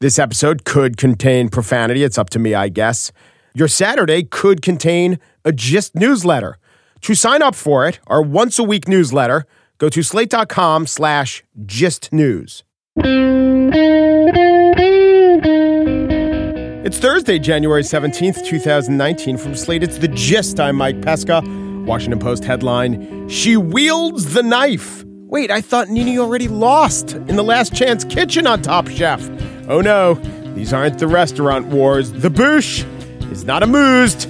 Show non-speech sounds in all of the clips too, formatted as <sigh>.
This episode could contain profanity. It's up to me, I guess. Your Saturday could contain a Gist newsletter. To sign up for it, our once a week newsletter, go to slate.com slash gist news. It's Thursday, January 17th, 2019. From Slate, it's The Gist. I'm Mike Pesca. Washington Post headline She wields the knife. Wait, I thought Nini already lost in the last chance kitchen on Top Chef. Oh no, these aren't the restaurant wars. The Boosh is not amused.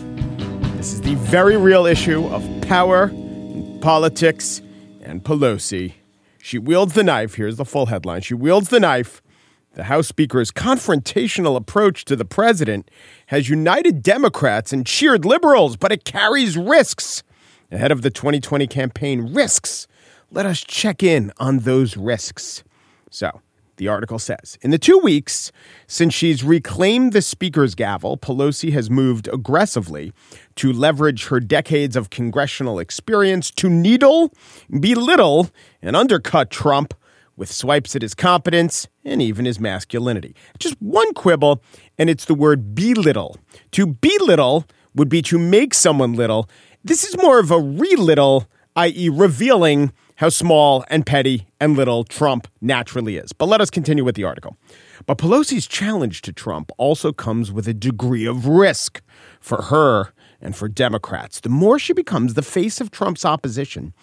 This is the very real issue of power, and politics, and Pelosi. She wields the knife. Here's the full headline. She wields the knife. The House Speaker's confrontational approach to the president has united Democrats and cheered liberals, but it carries risks. Ahead of the 2020 campaign, risks. Let us check in on those risks. So, the article says In the two weeks since she's reclaimed the Speaker's gavel, Pelosi has moved aggressively to leverage her decades of congressional experience to needle, belittle, and undercut Trump with swipes at his competence and even his masculinity. Just one quibble, and it's the word belittle. To belittle would be to make someone little. This is more of a relittle, i.e., revealing how small and petty and little Trump naturally is. But let us continue with the article. But Pelosi's challenge to Trump also comes with a degree of risk for her and for Democrats. The more she becomes the face of Trump's opposition,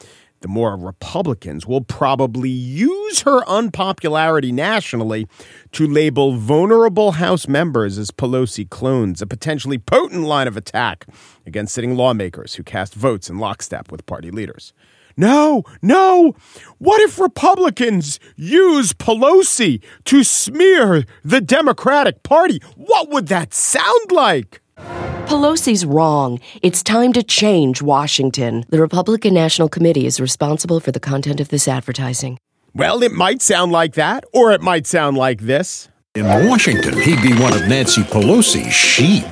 the more Republicans will probably use her unpopularity nationally to label vulnerable House members as Pelosi clones, a potentially potent line of attack against sitting lawmakers who cast votes in lockstep with party leaders. No, no. What if Republicans use Pelosi to smear the Democratic Party? What would that sound like? Pelosi's wrong. It's time to change Washington. The Republican National Committee is responsible for the content of this advertising. Well, it might sound like that, or it might sound like this. In Washington, he'd be one of Nancy Pelosi's sheep.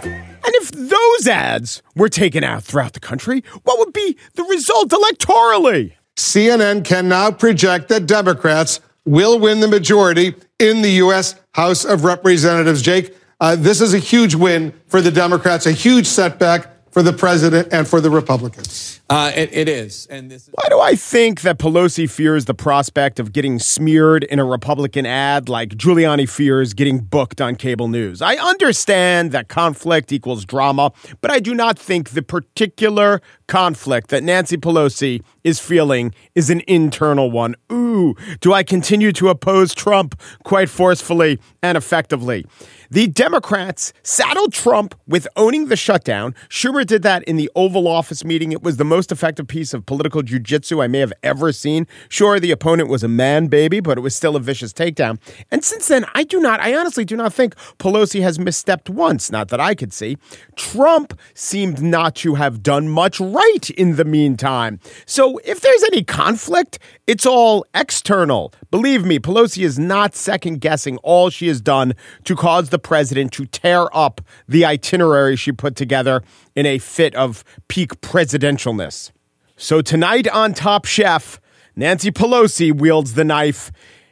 And if those ads were taken out throughout the country, what would be the result electorally? CNN can now project that Democrats will win the majority in the U.S. House of Representatives. Jake, uh, this is a huge win for the Democrats, a huge setback for the president and for the Republicans. Uh, it, it is, and this. Is- Why do I think that Pelosi fears the prospect of getting smeared in a Republican ad like Giuliani fears getting booked on cable news? I understand that conflict equals drama, but I do not think the particular conflict that Nancy Pelosi is feeling is an internal one. Ooh, do I continue to oppose Trump quite forcefully and effectively? The Democrats saddled Trump with owning the shutdown. Schumer did that in the Oval Office meeting. It was the most effective piece of political jujitsu I may have ever seen. Sure, the opponent was a man baby, but it was still a vicious takedown. And since then, I do not, I honestly do not think Pelosi has misstepped once, not that I could see. Trump seemed not to have done much right in the meantime. So if there's any conflict, it's all external. Believe me, Pelosi is not second guessing all she has done to cause the president to tear up the itinerary she put together in a fit of peak presidentialness. So tonight on Top Chef, Nancy Pelosi wields the knife,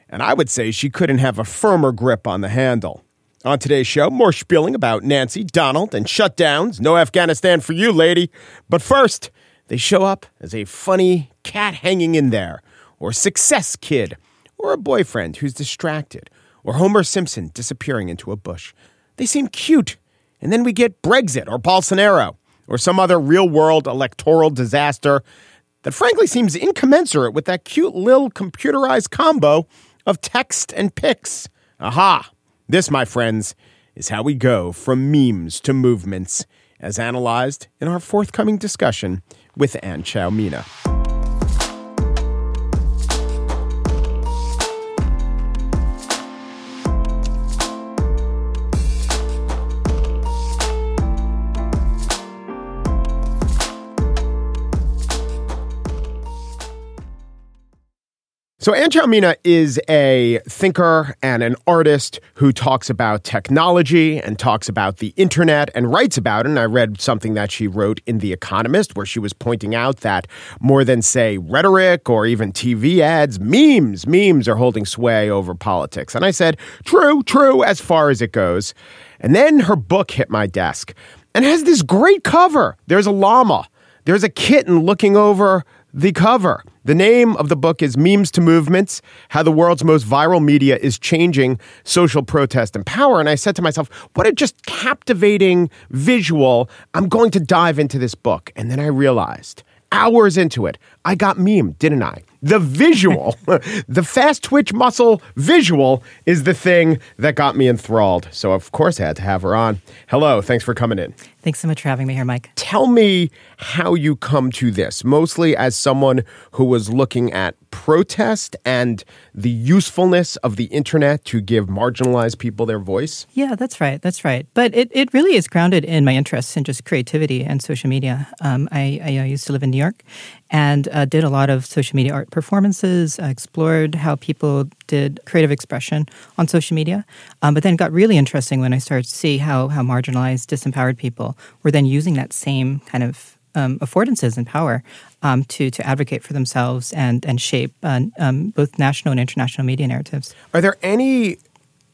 and I would say she couldn't have a firmer grip on the handle. On today's show, more spilling about Nancy, Donald, and shutdowns. No Afghanistan for you, lady. But first, they show up as a funny cat hanging in there, or success kid, or a boyfriend who's distracted, or Homer Simpson disappearing into a bush. They seem cute, and then we get Brexit or Bolsonaro, or some other real world electoral disaster that frankly seems incommensurate with that cute little computerized combo of text and pics. Aha! This, my friends, is how we go from memes to movements, as analyzed in our forthcoming discussion with An Xiao Mina. So, An Xiao Mina is a thinker and an artist who talks about technology and talks about the internet and writes about it. And I read something that she wrote in The Economist where she was pointing out that more than, say, rhetoric or even TV ads, memes, memes are holding sway over politics. And I said, true, true, as far as it goes. And then her book hit my desk and has this great cover. There's a llama, there's a kitten looking over the cover. The name of the book is Memes to Movements How the World's Most Viral Media is Changing Social Protest and Power. And I said to myself, what a just captivating visual. I'm going to dive into this book. And then I realized, hours into it, I got meme, didn't I? The visual, <laughs> the fast twitch muscle visual is the thing that got me enthralled. So, of course, I had to have her on. Hello. Thanks for coming in. Thanks so much for having me here, Mike. Tell me how you come to this, mostly as someone who was looking at protest and the usefulness of the internet to give marginalized people their voice. Yeah, that's right. That's right. But it, it really is grounded in my interests in just creativity and social media. Um, I, I, used to live in New York and uh, did a lot of social media art performances, I explored how people did creative expression on social media. Um, but then it got really interesting when I started to see how, how marginalized, disempowered people were then using that same kind of um, affordances and power um, to to advocate for themselves and and shape uh, um, both national and international media narratives. Are there any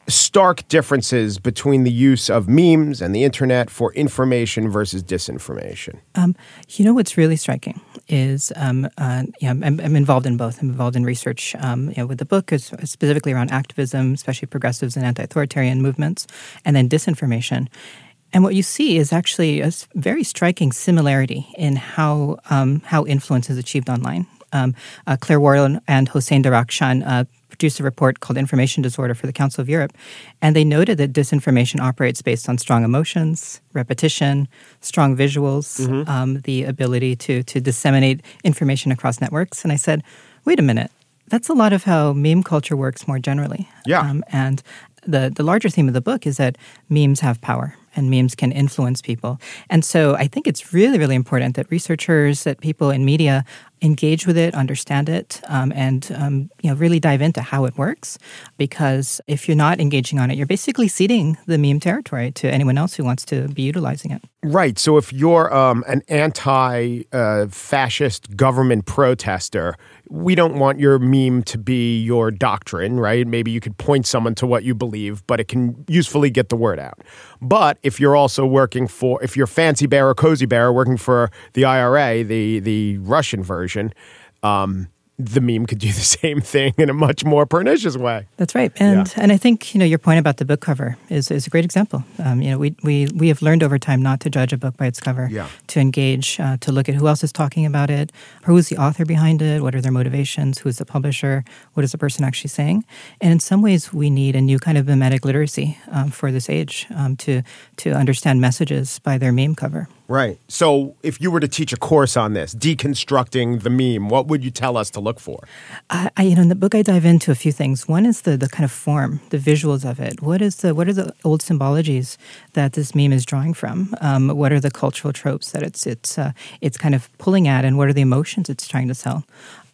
stark differences between the use of memes and the internet for information versus disinformation? Um, you know what's really striking is um, uh, yeah, I'm, I'm, involved in both. I'm involved in research um, you know, with the book, is specifically around activism, especially progressives and anti-authoritarian movements, and then disinformation. And what you see is actually a very striking similarity in how um, how influence is achieved online. Um, uh, Claire Wardle and Hossein Derakhshan uh, produced a report called Information Disorder for the Council of Europe, and they noted that disinformation operates based on strong emotions, repetition, strong visuals, mm-hmm. um, the ability to to disseminate information across networks. And I said, wait a minute, that's a lot of how meme culture works more generally. Yeah. Um, and the the larger theme of the book is that memes have power and memes can influence people. And so I think it's really, really important that researchers, that people in media engage with it, understand it, um, and um, you know really dive into how it works. Because if you're not engaging on it, you're basically ceding the meme territory to anyone else who wants to be utilizing it. Right. So if you're um, an anti-fascist uh, government protester, we don't want your meme to be your doctrine, right? Maybe you could point someone to what you believe, but it can usefully get the word out. But if you're also working for, if you're Fancy Bear or Cozy Bear working for the IRA, the the Russian version, um, the meme could do the <laughs> same thing in a much more pernicious way. That's right, and yeah. and I think you know your point about the book cover is, is a great example. Um, you know, we, we we have learned over time not to judge a book by its cover. Yeah. To engage, uh, to look at who else is talking about it, who is the author behind it, what are their motivations, who is the publisher, what is the person actually saying, and in some ways we need a new kind of memetic literacy um, for this age um, to to understand messages by their meme cover. Right. So, if you were to teach a course on this, deconstructing the meme, what would you tell us to look for? I, you know, in the book, I dive into a few things. One is the the kind of form, the visuals of it. What is the what are the old symbologies that this meme is drawing from? Um, what are the cultural tropes that it's it's uh, it's kind of pulling at, and what are the emotions it's trying to sell?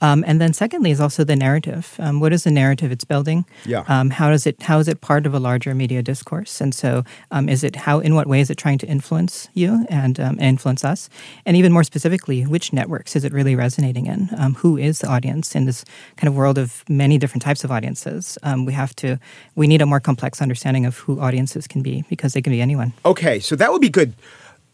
Um, and then secondly is also the narrative. Um, what is the narrative it's building? Yeah. Um, how does it how is it part of a larger media discourse? And so um, is it how in what way is it trying to influence you and, um, influence us? And even more specifically, which networks is it really resonating in? Um, who is the audience in this kind of world of many different types of audiences? we have to we need a more complex understanding of who audiences can be because they can be anyone. Okay, so that would be good.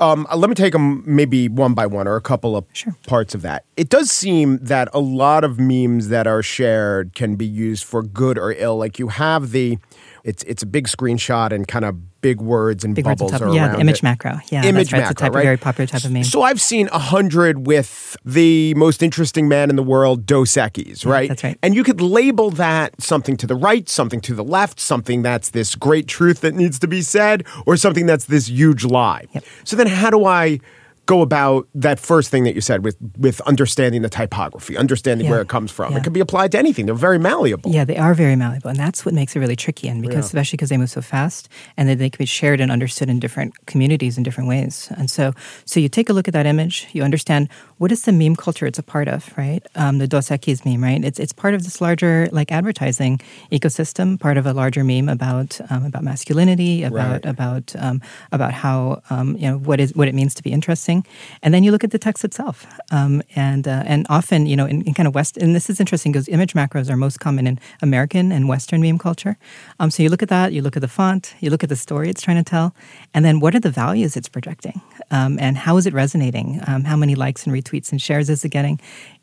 Um, let me take them maybe one by one or a couple of sure. parts of that. It does seem that a lot of memes that are shared can be used for good or ill. Like you have the it's it's a big screenshot and kind of big words and big bubbles words are yeah, around image it. macro. Yeah, image that's right. macro, it's a type right? of very popular type of meme. So I've seen a hundred with the most interesting man in the world, Dos Equis, right? Yeah, that's right. And you could label that something to the right, something to the left, something that's this great truth that needs to be said, or something that's this huge lie. Yep. So then how do I go about that first thing that you said with with understanding the typography, understanding Yeah. where it comes from. Yeah. It can be applied to anything. They're very malleable. Yeah, they are very malleable, and that's what makes it really tricky. And because, especially because they move so fast, and then they can be shared and understood in different communities in different ways. And so, so you take a look at that image, you understand what is the meme culture it's a part of, right? Um, the Dos Equis meme, right? It's it's part of this larger like advertising ecosystem, part of a larger meme about um, about masculinity, about Right. about um, about how um, you know what is what it means to be interesting, and then you look at the text itself, um, and uh, and often you know in, in kind of West, and this is interesting because image macros are most common in American and Western meme culture. Um, so you look at that, you look at the font, you look at the story it's trying to tell, and then what are the values it's projecting, um, and how is it resonating? Um, how many likes and retweets and shares is it getting?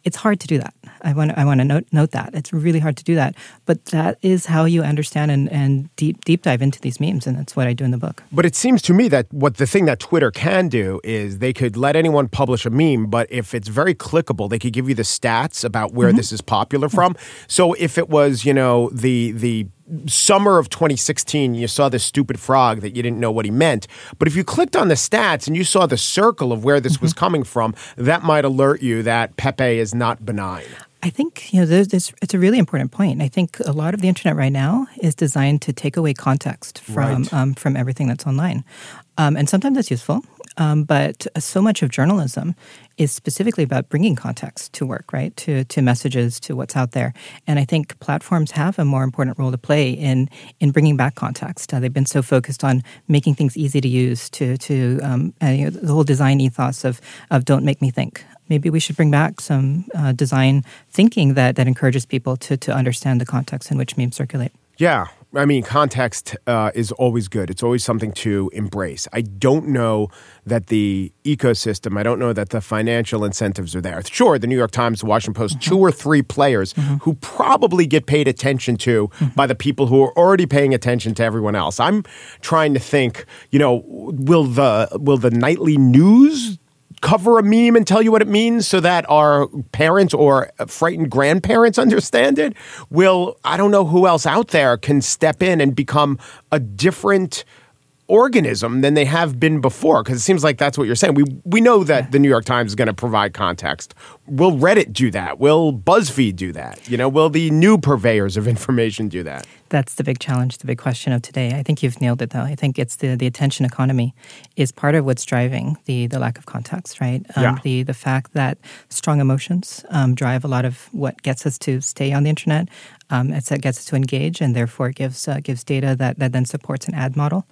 It's hard to do that. I want I want to note note that it's really hard to do that, but that is how you understand and, and deep deep dive into these memes, and that's what I do in the book. But it seems to me that what the thing that Twitter can do is they could let anyone publish a meme, but if it's very clickable, they could give you the stats about where mm-hmm. this is popular from. So if it was, you know, the the summer of 2016, you saw this stupid frog that you didn't know what he meant. But if you clicked on the stats and you saw the circle of where this was coming from, that might alert you that Pepe is not benign. I think you know there's, there's, it's a really important point. I think a lot of the internet right now is designed to take away context from Right. um, from everything that's online, um, and sometimes that's useful. Um, but so much of journalism is specifically about bringing context to work, right? To to messages, to what's out there. And I think platforms have a more important role to play in in bringing back context. Uh, they've been so focused on making things easy to use, to to um, uh, you know, the whole design ethos of of don't make me think maybe we should bring back some uh, design thinking that, that encourages people to, to understand the context in which memes circulate. Yeah. I mean, context uh, is always good. It's always something to embrace. I don't know that the ecosystem, I don't know that the financial incentives are there. Sure, the New York Times, the Washington Post, mm-hmm. two or three players mm-hmm. who probably get paid attention to mm-hmm. by the people who are already paying attention to everyone else. I'm trying to think, you know, will the will the nightly news cover a meme and tell you what it means so that our parents or frightened grandparents <laughs> understand it? Will, I don't know who else out there can step in and become a different organism than they have been before because it seems like that's what you're saying. We we know that the New York Times is going to provide context. Will Reddit do that? Will BuzzFeed do that? You know, will the new purveyors of <laughs> information do that? That's the big challenge, the big question of today. I think you've nailed it, though. I think it's the, the attention economy is part of what's driving the, the lack of context, right? Um, Yeah. The the fact that strong emotions um, drive a lot of what gets us to stay on the internet. Um, it's that gets us to engage, and therefore gives uh, gives data that, that then supports an ad model.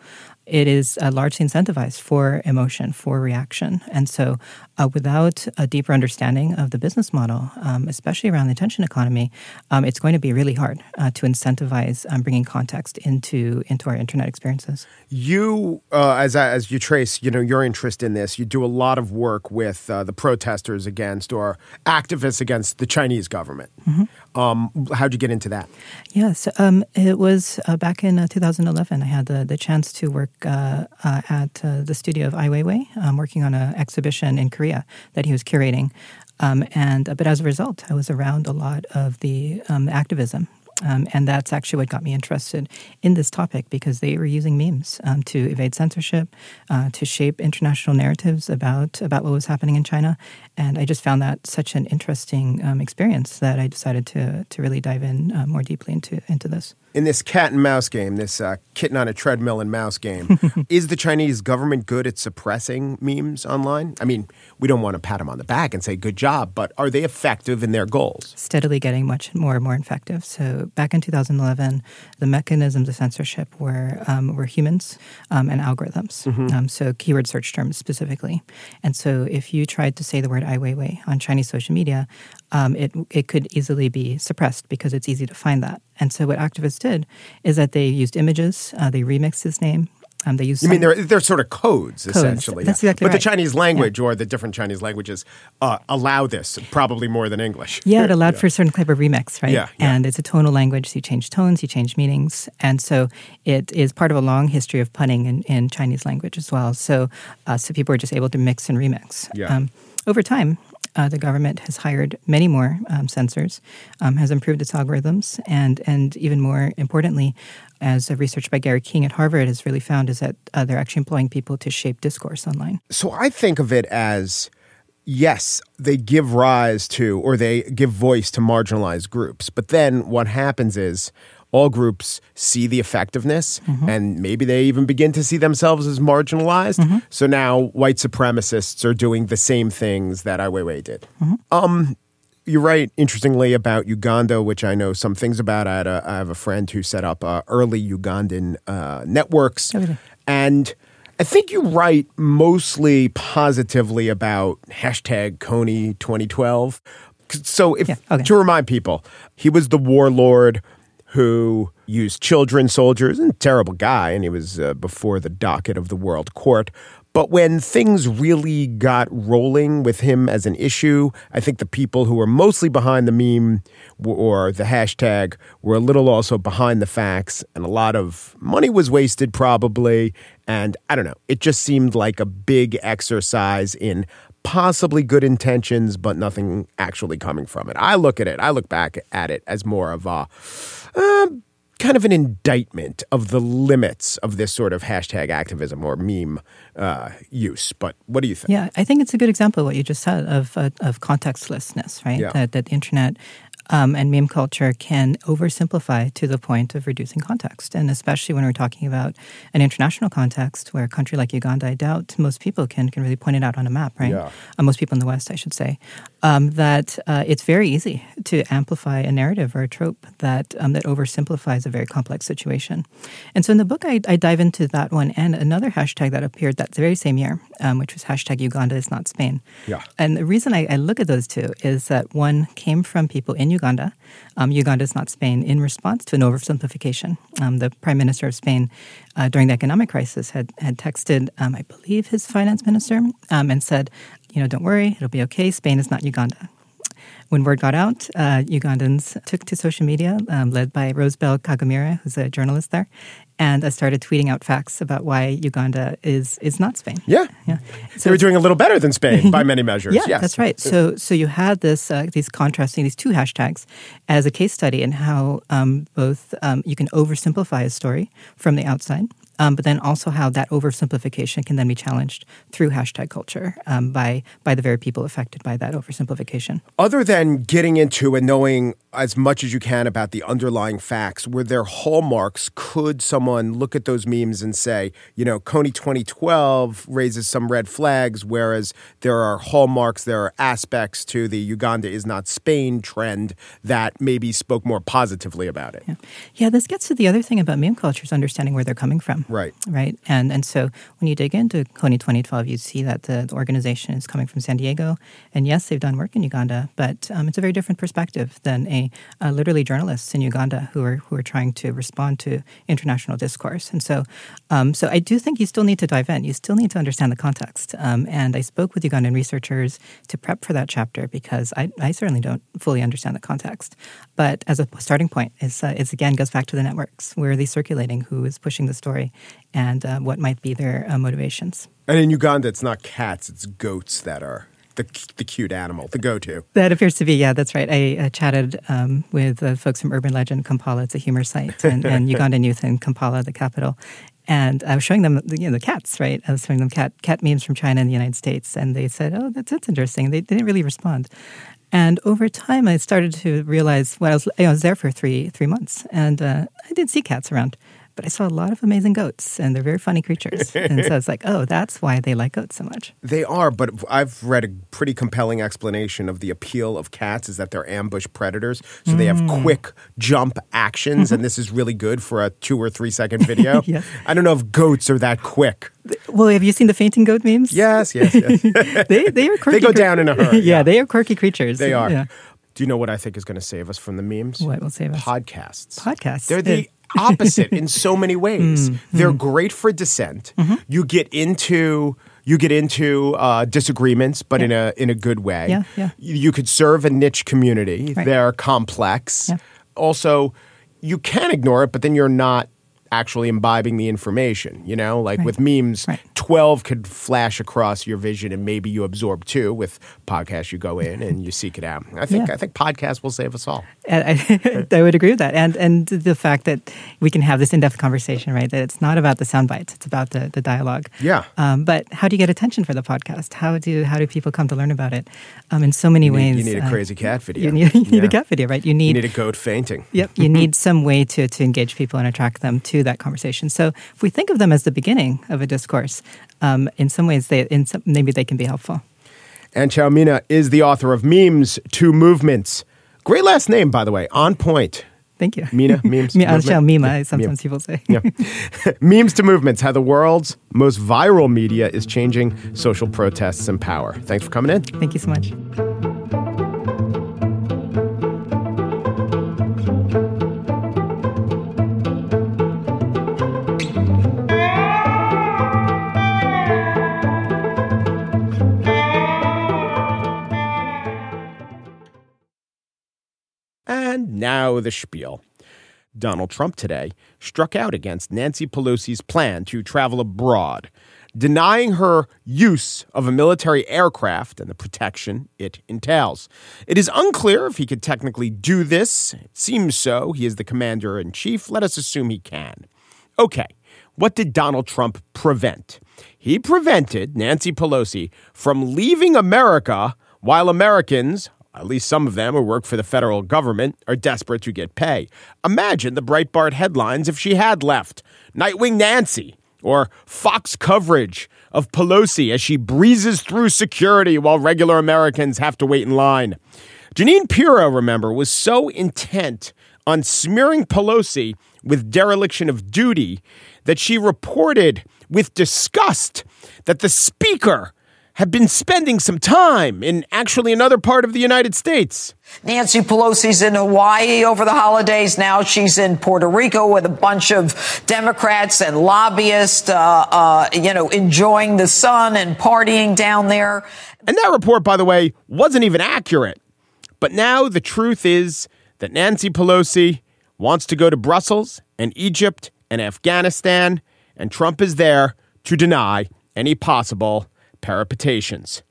It is uh, largely incentivized for emotion, for reaction, and so uh, without a deeper understanding of the business model, um, especially around the attention economy, um, it's going to be really hard uh, to incentivize um, bringing context into into our internet experiences. You, uh, as as you trace, you know your interest in this. You do a lot of work with uh, the protesters against or activists against the Chinese government. Um, how'd you get into that? Yes, um, it was uh, back in uh, 2011. I had the, the chance to work uh, uh, at uh, the studio of Ai Weiwei, um, working on an exhibition in Korea that he was curating. Um, and uh, but as a result, I was around a lot of the um, activism. Um, and that's actually what got me interested in this topic because they were using memes um, to evade censorship, uh, to shape international narratives about about what was happening in China, and I just found that such an interesting um, experience that I decided to to really dive in uh, more deeply into into this. In this cat and mouse game, this uh, kitten on a treadmill and mouse game, <laughs> is the Chinese government good at suppressing memes online? I mean, we don't want to pat them on the back and say good job, but are they effective in their goals? steadily getting much more and more effective. So back in 2011, the mechanisms of censorship were um, were humans um, and algorithms. Um, so keyword search terms specifically. And so if you tried to say the word Ai Weiwei on Chinese social media, um, it it could easily be suppressed because it's easy to find that. And so what activists did is that they used images, uh, they remixed his name. Um, they used You mean they're, they're sort of codes, essentially. That's yeah. exactly But the. Chinese language or the different Chinese languages uh, allow this probably more than English. Yeah, it allowed for a certain type of remix, right? Yeah, yeah. And it's a tonal language, so you change tones, you change meanings. And so it is part of a long history of punning in, in Chinese language as well. So, uh, so people are just able to mix and remix. Yeah. Um, over time, Uh, the government has hired many more um, censors, um, has improved its algorithms, and and even more importantly, as a research by Gary King at Harvard has really found, is that uh, they're actually employing people to shape discourse online. So I think of it as yes, they give rise to or they give voice to marginalized groups. But then what happens is all groups see the effectiveness mm-hmm. and maybe they even begin to see themselves as marginalized. Mm-hmm. So now white supremacists are doing the same things that Ai Weiwei did. Mm-hmm. Um, you write interestingly about Uganda, which I know some things about. I, a, I have a friend who set up uh, early Ugandan uh, networks. And I think you write mostly positively about hashtag Kony 2012. So, if yeah, okay. to remind people, he was the warlord who used children soldiers and terrible guy, and he was uh, before the docket of the World Court. But when things really got rolling with him as an issue, I think the people who were mostly behind the meme or the hashtag were a little also behind the facts, and a lot of money was wasted probably. And I don't know, it just seemed like a big exercise in possibly good intentions, but nothing actually coming from it. I look at it, I look back at it as more of a. Uh, kind of an indictment of the limits of this sort of hashtag activism or meme uh, use. But what do you think? Yeah, I think it's a good example of what you just said of uh, of contextlessness, right? Yeah. That, that the internet um, and meme culture can oversimplify to the point of reducing context. And especially when we're talking about an international context where a country like Uganda, I doubt most people can, can really point it out on a map, right? Yeah. Uh, most people in the West, I should say. Um, that uh, it's very easy to amplify a narrative or a trope that, um, that oversimplifies a very complex situation. And so in the book, I, I, dive into that one and another hashtag that appeared that very same year, um, which was hashtag Uganda is not Spain. Yeah. And the reason I, I look at those two is that one came from people in Uganda. Um, Uganda is not Spain in response to an oversimplification. Um, the Prime Minister of Spain uh, during the economic crisis had, had texted, um, I believe, his finance minister um, and said, you know, don't worry, it'll be okay. Spain is not Uganda. When word got out, uh, Ugandans took to social media, um, led by Rosebell Kagumire, who's a journalist there, and I started tweeting out facts about why Uganda is is not Spain. Yeah, yeah. So they were doing a little better than Spain by many <laughs> measures. Yeah, yes. that's right. So so you had this uh, these contrasting these two hashtags as a case study in how um, both um, you can oversimplify a story from the outside um, but then also how that oversimplification can then be challenged through hashtag culture um, by by the very people affected by that oversimplification. Other than getting into and knowing as much as you can about the underlying facts, were there hallmarks? Could someone look at those memes and say, you know, Kony 2012 raises some red flags, whereas there are hallmarks, there are aspects to the Uganda is not Spain trend that maybe spoke more positively about it? Yeah, yeah this gets to the other thing about meme culture is understanding where they're coming from. Right. Right. And and so when you dig into Kony 2012, you see that the, the organization is coming from San Diego. And yes, they've done work in Uganda, but um, it's a very different perspective than a uh, literally journalists in Uganda who are who are trying to respond to international discourse. And so, um, so I do think you still need to dive in. You still need to understand the context. Um, and I spoke with Ugandan researchers to prep for that chapter because I, I certainly don't fully understand the context. But as a starting point, is uh, is again goes back to the networks. Where are they circulating? Who is pushing the story? and uh, what might be their uh, motivations. And in Uganda, it's not cats; it's goats that are the the cute animal, the go-to. That appears to be, yeah, that's right. I uh, chatted um, with uh, folks from Urban Legend Kampala. It's a humor site, and, and <laughs> Ugandan youth in Kampala, the capital. And I was showing them, the, you know, the cats, right? I was showing them cat cat memes from China and the United States, and they said, "Oh, that's that's interesting." They, they didn't really respond. And over time, I started to realize. Well, I was, I was there for three three months, and uh, I did see cats around but I saw a lot of amazing goats, and they're very funny creatures. and so it's like, oh, that's why they like goats so much. They are, but I've read a pretty compelling explanation of the appeal of cats is that they're ambush predators, so mm. they have mm. quick jump actions, and this is really good for a two or three second video. <laughs> yes. I don't know if goats are that quick. Well, have you seen the fainting goat memes? Yes, yes, yes. <laughs> they they are <laughs> quirky. They go down in a hurry. yeah, yeah, they are quirky creatures. They are. Yeah. Do you know what I think is going to save us from the memes? What will save us? Podcasts. Podcasts. They're the opposite in so many <laughs> ways. Mm, They're mm. great for dissent. Mm-hmm. You get into you get into uh, disagreements, but yeah. in a in a good way. Yeah, yeah. You, could serve a niche community. Right. They're complex. Yeah. Also, you can ignore it, but then you're not actually imbibing the information. You know, like right. with memes, right. 12 could flash across your vision and maybe you absorb two with podcasts you go in and you seek it out. I think Yeah. I think podcasts will save us all. I, <laughs> I would agree with that, and and the fact that we can have this in-depth conversation, right? That it's not about the sound bites; it's about the, the dialogue. Yeah. Um, but how do you get attention for the podcast? How do how do people come to learn about it? Um, in so many You need, ways, you need a uh, crazy cat video. You need, <laughs> you need Yeah. a cat video, right? You You need, need a goat fainting. Yep, you <laughs> need some way to, to engage people and attract them to that conversation. So if we think of them as the beginning of a discourse, um, in some ways, they in some, maybe they can be helpful. And Chaumina is the author of Memes to Movements. Great last name, by the way. On point. Thank you. Mina, <laughs> memes, Me- show Mima, Yeah, sometimes yeah. people say. Yeah. <laughs> Memes to Movements, how the world's most viral media is changing social protests and power. Thanks for coming in. Thank you so much. Now the spiel. Donald Trump today struck out against Nancy Pelosi's plan to travel abroad, denying her use of a military aircraft and the protection it entails. It is unclear if he could technically do this. It seems so. He is the commander in chief. Let us assume he can. Okay, what did Donald Trump prevent? He prevented Nancy Pelosi from leaving America while Americans, at least some of them who work for the federal government, are desperate to get pay. Imagine the Breitbart headlines if she had left. Nightwing Nancy, or Fox coverage of Pelosi as she breezes through security while regular Americans have to wait in line. Jeanine Pirro, remember, was so intent on smearing Pelosi with dereliction of duty that she reported with disgust that the speaker had been spending some time in actually another part of the United States. Nancy Pelosi's in Hawaii over the holidays. Now she's in Puerto Rico with a bunch of Democrats and lobbyists, uh, uh, you know, enjoying the sun and partying down there. And that report, by the way, wasn't even accurate. But now the truth is that Nancy Pelosi wants to go to Brussels and Egypt and Afghanistan, and Trump is there to deny any possible peripetations.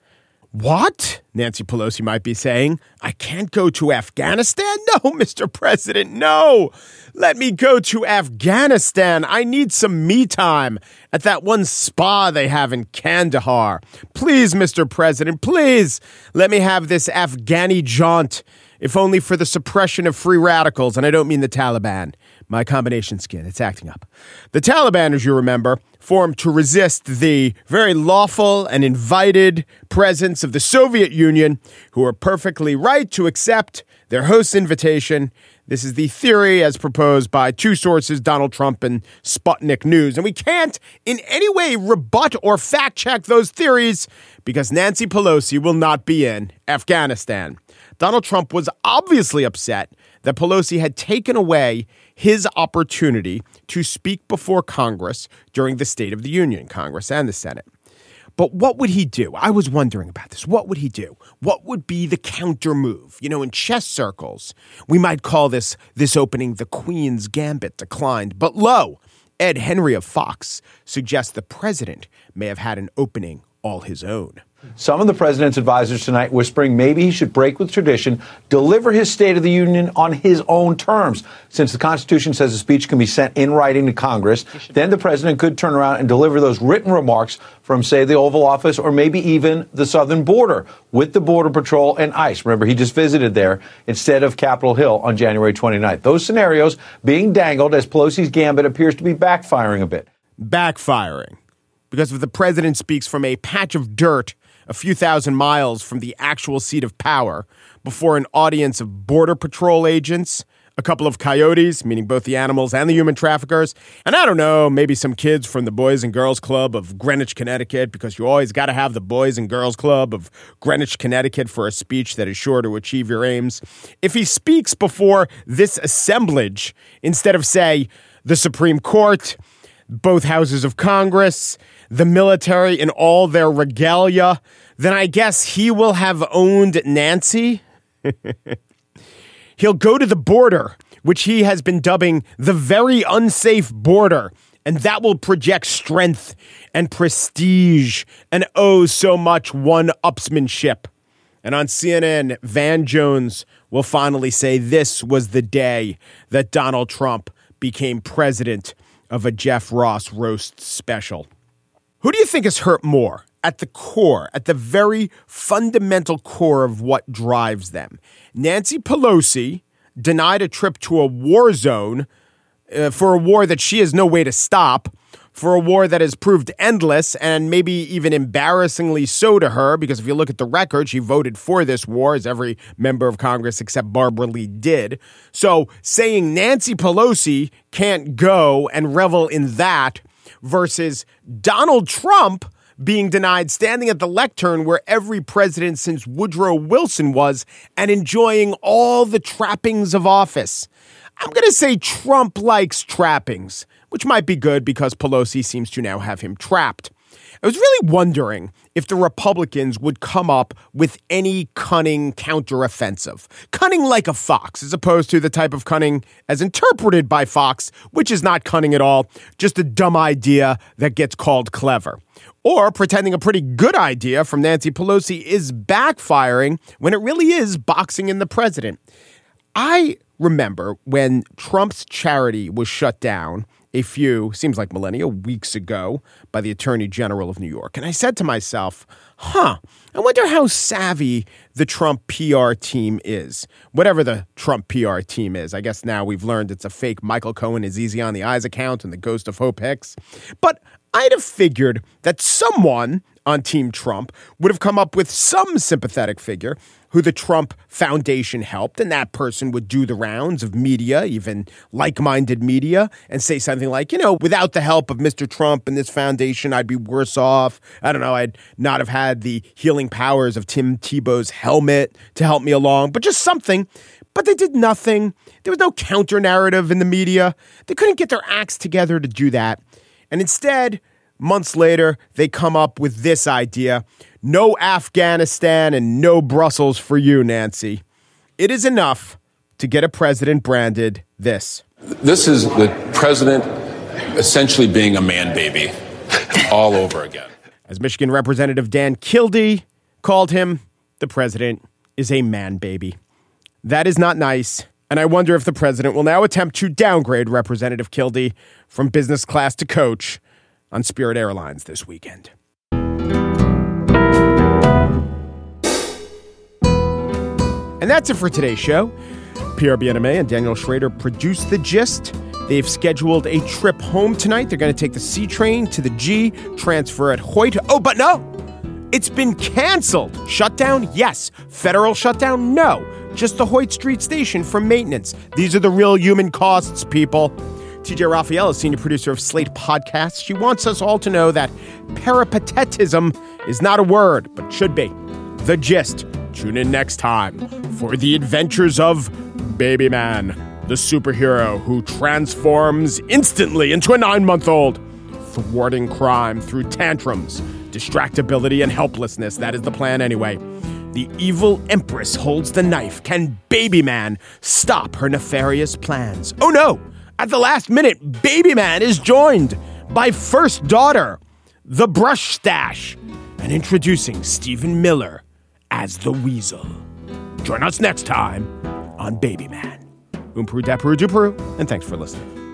What? Nancy Pelosi might be saying. I can't go to Afghanistan? <laughs> No, Mr. President, no. Let me go to Afghanistan. I need some me time at that one spa they have in Kandahar. Please, Mr. President, please let me have this Afghani jaunt, if only for the suppression of free radicals, and I don't mean the Taliban. My combination skin, it's acting up. The Taliban, as you remember, formed to resist the very lawful and invited presence of the Soviet Union, who were perfectly right to accept their host's invitation. This is the theory as proposed by two sources, Donald Trump and Sputnik News. And we can't in any way rebut or fact check those theories because Nancy Pelosi will not be in Afghanistan. Donald Trump was obviously upset that Pelosi had taken away his opportunity to speak before Congress during the State of the Union, Congress and the Senate. But what would he do? I was wondering about this. What would he do? What would be the counter move? You know, in chess circles, we might call this this opening the Queen's Gambit declined. But lo, Ed Henry of Fox suggests the president may have had an opening all his own. Some of the president's advisors tonight whispering maybe he should break with tradition, deliver his State of the Union on his own terms. Since the Constitution says a speech can be sent in writing to Congress, then the president could turn around and deliver those written remarks from, say, the Oval Office or maybe even the southern border with the Border Patrol and ICE. Remember, he just visited there instead of Capitol Hill on January 29th. Those scenarios being dangled as Pelosi's gambit appears to be backfiring a bit. Backfiring. Because if the president speaks from a patch of dirt a few thousand miles from the actual seat of power before an audience of Border Patrol agents, a couple of coyotes, meaning both the animals and the human traffickers, and I don't know, maybe some kids from the Boys and Girls Club of Greenwich, Connecticut, because you always got to have the Boys and Girls Club of Greenwich, Connecticut for a speech that is sure to achieve your aims. If he speaks before this assemblage, instead of, say, the Supreme Court, both houses of Congress, the military in all their regalia, then I guess he will have owned Nancy. <laughs> He'll go to the border, which he has been dubbing the very unsafe border, And that will project strength and prestige and oh so much one upsmanship. And on CNN, Van Jones will finally say this was the day that Donald Trump became president of a Jeff Ross roast special. Who do you think has hurt more at the core, at the very fundamental core of what drives them? Nancy Pelosi denied a trip to a war zone uh, for a war that she has no way to stop for a war that has proved endless and maybe even embarrassingly so to her, because if you look at the record, she voted for this war, as every member of Congress except Barbara Lee did. So saying Nancy Pelosi can't go and revel in that versus Donald Trump being denied standing at the lectern where every president since Woodrow Wilson was and enjoying all the trappings of office. I'm going to say Trump likes trappings which might be good because Pelosi seems to now have him trapped. I was really wondering if the Republicans would come up with any cunning counteroffensive. Cunning like a fox, as opposed to the type of cunning as interpreted by Fox, which is not cunning at all, just a dumb idea that gets called clever. Or pretending a pretty good idea from Nancy Pelosi is backfiring when it really is boxing in the president. I remember when Trump's charity was shut down a few, seems like millennia, weeks ago by the Attorney General of New York. And I said to myself, huh, I wonder how savvy the Trump PR team is. Whatever the Trump PR team is. I guess now we've learned it's a fake Michael Cohen is easy on the eyes account and the ghost of Hope Hicks. But I'd have figured that someone on Team Trump would have come up with some sympathetic figure who the Trump Foundation helped, and that person would do the rounds of media, even like minded media, and say something like, you know, without the help of Mr. Trump and this foundation, I'd be worse off. I don't know, I'd not have had the healing powers of Tim Tebow's helmet to help me along, but just something. But they did nothing. There was no counter narrative in the media. They couldn't get their acts together to do that. And instead, months later, they come up with this idea no Afghanistan and no Brussels for you, Nancy. It is enough to get a president branded this. This is the president essentially being a man baby all over again. As Michigan Representative Dan Kildee called him, the president is a man baby. That is not nice. And I wonder if the president will now attempt to downgrade Representative Kildee from business class to coach on Spirit Airlines this weekend. And that's it for today's show. Bienaimé and Daniel Schroeder produced The Gist. They've scheduled a trip home tonight. They're going to take the C train to the G, transfer at Hoyt. Oh, but no! It's been canceled. Shutdown? Yes. Federal shutdown? No. Just the Hoyt Street station for maintenance. These are the real human costs, people. TJ Raphael is senior producer of Slate Podcasts. She wants us all to know that peripatetism is not a word, but should be. The Gist. Tune in next time for the adventures of Baby Man, the superhero who transforms instantly into a nine month old, thwarting crime through tantrums, distractibility, and helplessness. That is the plan, anyway. The evil Empress holds the knife. Can Baby Man stop her nefarious plans? Oh no! At the last minute, Baby Man is joined by First Daughter, the Brush Stash, and introducing Stephen Miller as the Weasel. Join us next time on Baby Man. Umpru Dapru Dupru, and thanks for listening.